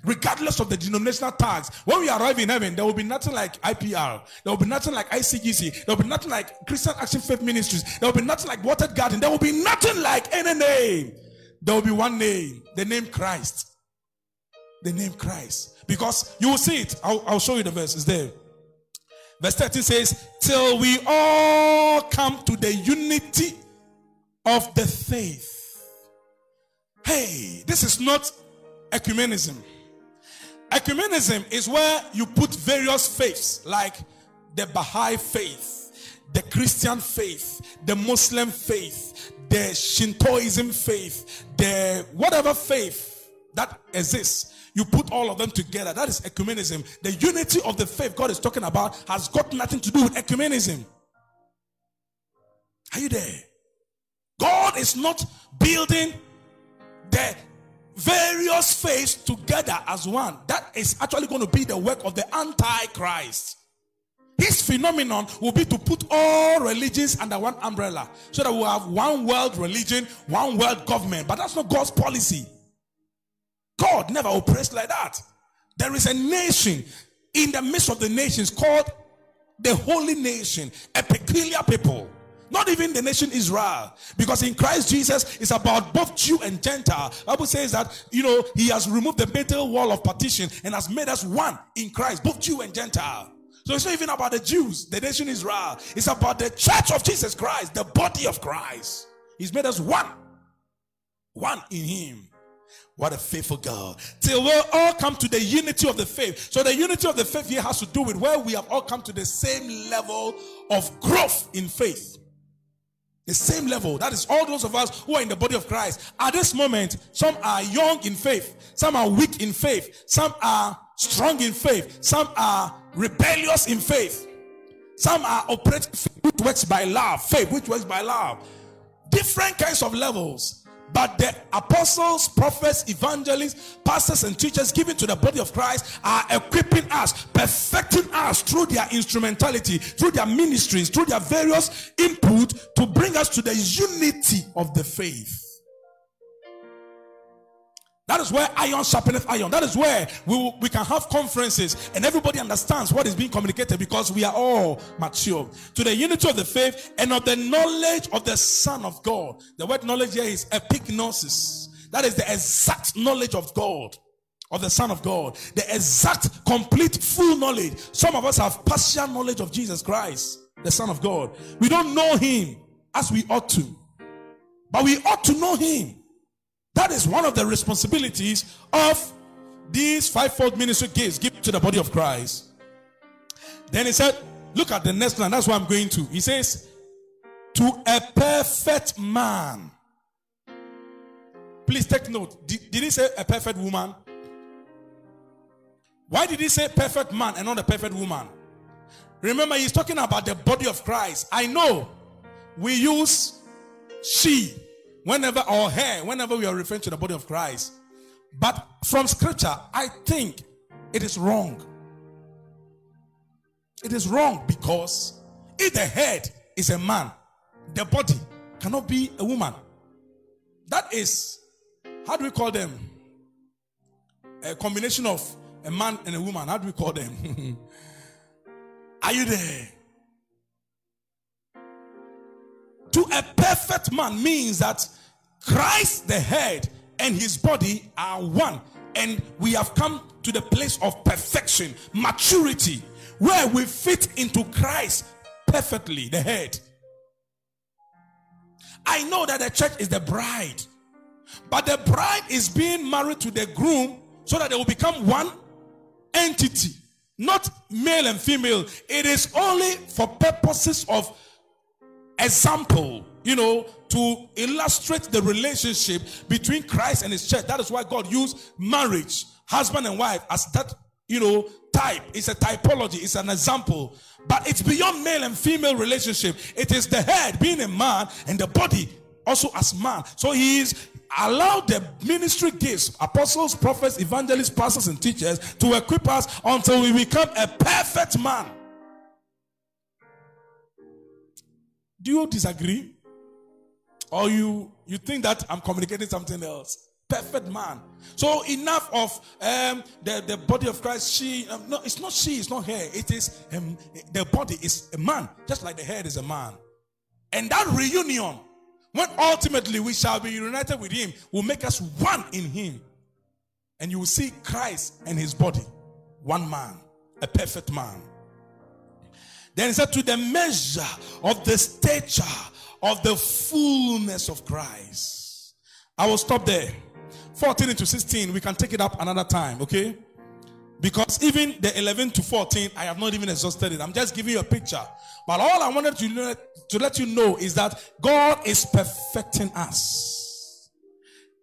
regardless of the denominational tags. When we arrive in heaven, there will be nothing like IPR. There will be nothing like ICGC. There will be nothing like Christian Action Faith Ministries. There will be nothing like Watered Garden. There will be nothing like any name. There will be one name, the name Christ. The name Christ. Because you will see it. I'll, I'll show you the verse. It's there. Verse 13 says, Till we all come to the unity of the faith. Hey, this is not ecumenism. Ecumenism is where you put various faiths like the Baha'i faith, the Christian faith, the Muslim faith, the Shintoism faith, the whatever faith that exists. You put all of them together. That is ecumenism. The unity of the faith God is talking about has got nothing to do with ecumenism. Are you there? God is not building the various faiths together as one. That is actually going to be the work of the Antichrist. His phenomenon will be to put all religions under one umbrella so that we'll have one world religion, one world government. But that's not God's policy. God never operates like that. There is a nation in the midst of the nations called the holy nation, a peculiar people. Not even the nation Israel. Because in Christ Jesus, it's about both Jew and Gentile. Bible says that, you know, he has removed the middle wall of partition and has made us one in Christ, both Jew and Gentile. So it's not even about the Jews, the nation Israel. It's about the church of Jesus Christ, the body of Christ. He's made us one. One in Him. What a faithful God. Till we all come to the unity of the faith. So the unity of the faith here has to do with where we have all come to the same level of growth in faith. The same level. That is all those of us who are in the body of Christ. At this moment, some are young in faith, some are weak in faith, some are strong in faith, some are rebellious in faith, some are operating which works by love, faith which works by love. Different kinds of levels. But the apostles, prophets, evangelists, pastors, and teachers given to the body of Christ are equipping us, perfecting us through their instrumentality, through their ministries, through their various input to bring us to the unity of the faith. That is where iron sharpeneth iron. That is where we, will, we can have conferences and everybody understands what is being communicated because we are all mature. To the unity of the faith and of the knowledge of the Son of God. The word knowledge here is epignosis. That is the exact knowledge of God, of the Son of God. The exact, complete, full knowledge. Some of us have partial knowledge of Jesus Christ, the Son of God. We don't know Him as we ought to, but we ought to know Him. That is one of the responsibilities of these fivefold ministry gifts given to the body of Christ. Then he said, Look at the next line. That's what I'm going to. He says, To a perfect man. Please take note. Did, did he say a perfect woman? Why did he say perfect man and not a perfect woman? Remember, he's talking about the body of Christ. I know we use she whenever or her, whenever we are referring to the body of Christ. But from scripture, I think it is wrong. It is wrong because if the head is a man, the body cannot be a woman. That is, how do we call them? A combination of a man and a woman. How do we call them? Are you there? to a perfect man means that Christ, the head, and his body are one. And we have come to the place of perfection, maturity, where we fit into Christ perfectly, the head. I know that the church is the bride, but the bride is being married to the groom so that they will become one entity, not male and female. It is only for purposes of example, you know, to illustrate the relationship between Christ and his church. That is why God used marriage, husband and wife, as that, you know, type. It's a typology, it's an example. But it's beyond male and female relationship. It is the head being a man and the body also as man. So he is allowed the ministry gifts, apostles, prophets, evangelists, pastors, and teachers to equip us until we become a perfect man. Do you disagree? Or you you think that I'm communicating something else? Perfect man. So enough of um, the, the body of Christ. She um, no, it's not she, it's not her. It is um, the body is a man, just like the head is a man. And that reunion, when ultimately we shall be united with him, will make us one in him. And you will see Christ and his body, one man, a perfect man. Then he said, To the measure of the stature of the fullness of Christ. I will stop there. 14 into 16, we can take it up another time, okay? Because even the 11 to 14, I have not even exhausted it. I'm just giving you a picture. But all I wanted to, to let you know is that God is perfecting us.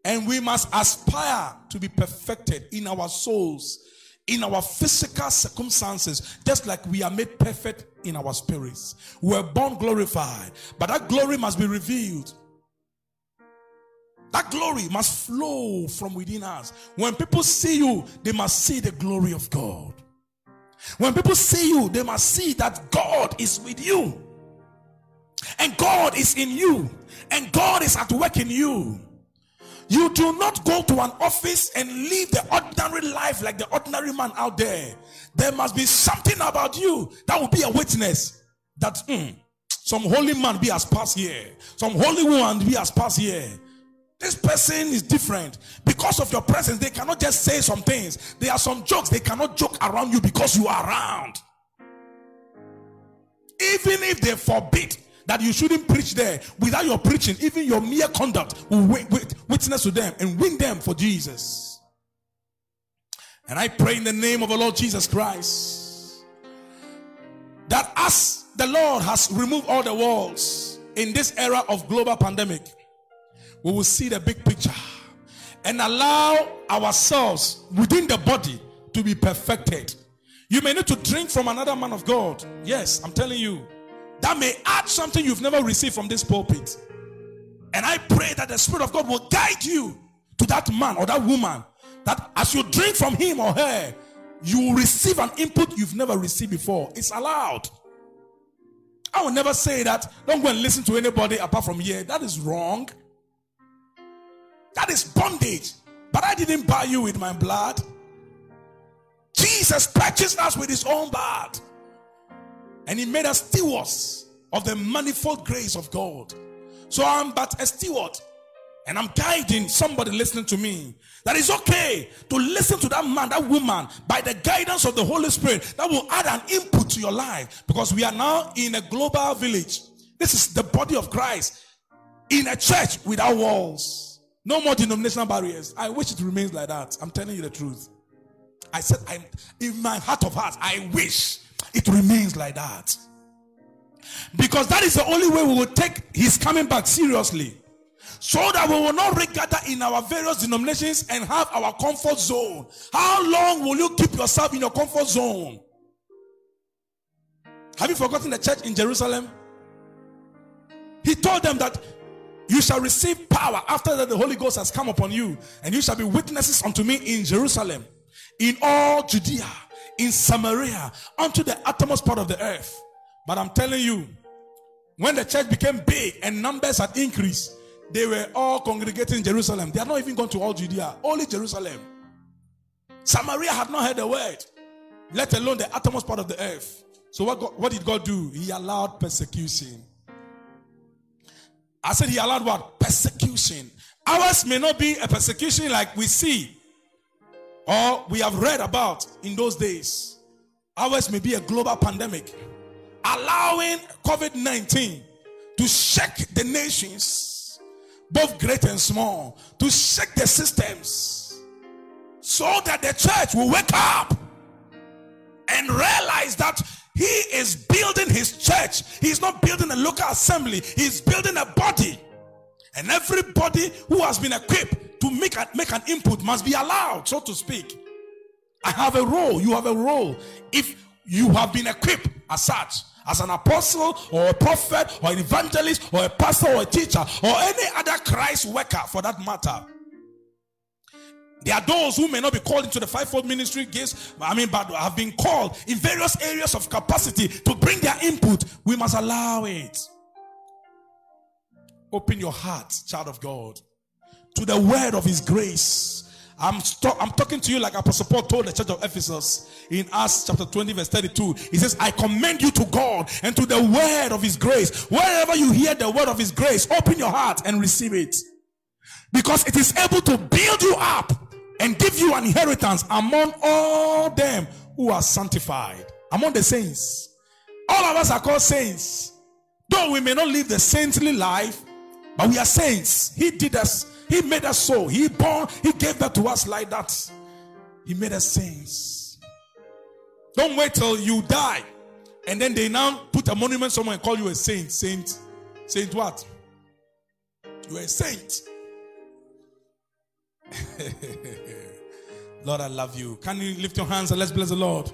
And we must aspire to be perfected in our souls in our physical circumstances, just like we are made perfect in our spirits. We're born glorified, but that glory must be revealed. That glory must flow from within us. When people see you, they must see the glory of God. When people see you, they must see that God is with you. And God is in you. And God is at work in you. You do not go to an office and live the ordinary life like the ordinary man out there. There must be something about you that will be a witness that mm, some holy man be as passed here, some holy woman be as passed here. This person is different because of your presence. They cannot just say some things. There are some jokes they cannot joke around you because you are around. Even if they forbid that you shouldn't preach there, without your preaching, even your mere conduct will wit- wit- witness to them and win them for Jesus. And I pray in the name of the Lord Jesus Christ that as the Lord has removed all the walls in this era of global pandemic, we will see the big picture and allow ourselves within the body to be perfected. You may need to drink from another man of God. Yes, I'm telling you. That may add something you've never received from this pulpit. And I pray that the Spirit of God will guide you to that man or that woman. That as you drink from him or her, you will receive an input you've never received before. It's allowed. I will never say that. Don't go and listen to anybody apart from here. That is wrong. That is bondage. But I didn't buy you with my blood. Jesus purchased us with his own blood. And he made us stewards of the manifold grace of God. So I'm but a steward. And I'm guiding somebody listening to me That is okay to listen to that man, that woman, by the guidance of the Holy Spirit that will add an input to your life because we are now in a global village. This is the body of Christ in a church without walls. No more denominational barriers. I wish it remains like that. I'm telling you the truth. I said, I, in my heart of hearts, I wish it remains like that. Because that is the only way we will take his coming back seriously. So that we will not regather in our various denominations and have our comfort zone. How long will you keep yourself in your comfort zone? Have you forgotten the church in Jerusalem? He told them that you shall receive power after that the Holy Ghost has come upon you, and you shall be witnesses unto me in Jerusalem, in all Judea, in Samaria, unto the uttermost part of the earth. But I'm telling you, when the church became big and numbers had increased, they were all congregating in Jerusalem. They had not even gone to all Judea, only Jerusalem. Samaria had not heard the word, let alone the uttermost part of the earth. So what, God, what did God do? He allowed persecution. I said he allowed what? Persecution. Ours may not be a persecution like we see or we have read about in those days. Ours may be a global pandemic, allowing COVID 19 to shake the nations, both great and small, to shake the systems, so that the church will wake up and realize that he is building his church. He's not building a local assembly, he's building a body. And everybody who has been equipped to make, a, make an input must be allowed, so to speak. I have a role, you have a role. If you have been equipped as such, as an apostle or a prophet or an evangelist or a pastor or a teacher or any other Christ worker for that matter. There are those who may not be called into the fivefold ministry gifts, I mean, but have been called in various areas of capacity to bring their input. We must allow it. Open your heart, child of God, to the word of His grace. I'm, st- I'm talking to you like Apostle Paul told the church of Ephesus in Acts chapter 20, verse 32. He says, I commend you to God and to the word of His grace. Wherever you hear the word of His grace, open your heart and receive it. Because it is able to build you up and give you an inheritance among all them who are sanctified, among the saints. All of us are called saints. Though we may not live the saintly life, but we are saints. He did us, He made us so. He born, He gave that to us like that. He made us saints. Don't wait till you die and then they now put a monument somewhere and call you a saint. Saint, saint what? You are a saint. Lord, I love you. Can you lift your hands and let's bless the Lord?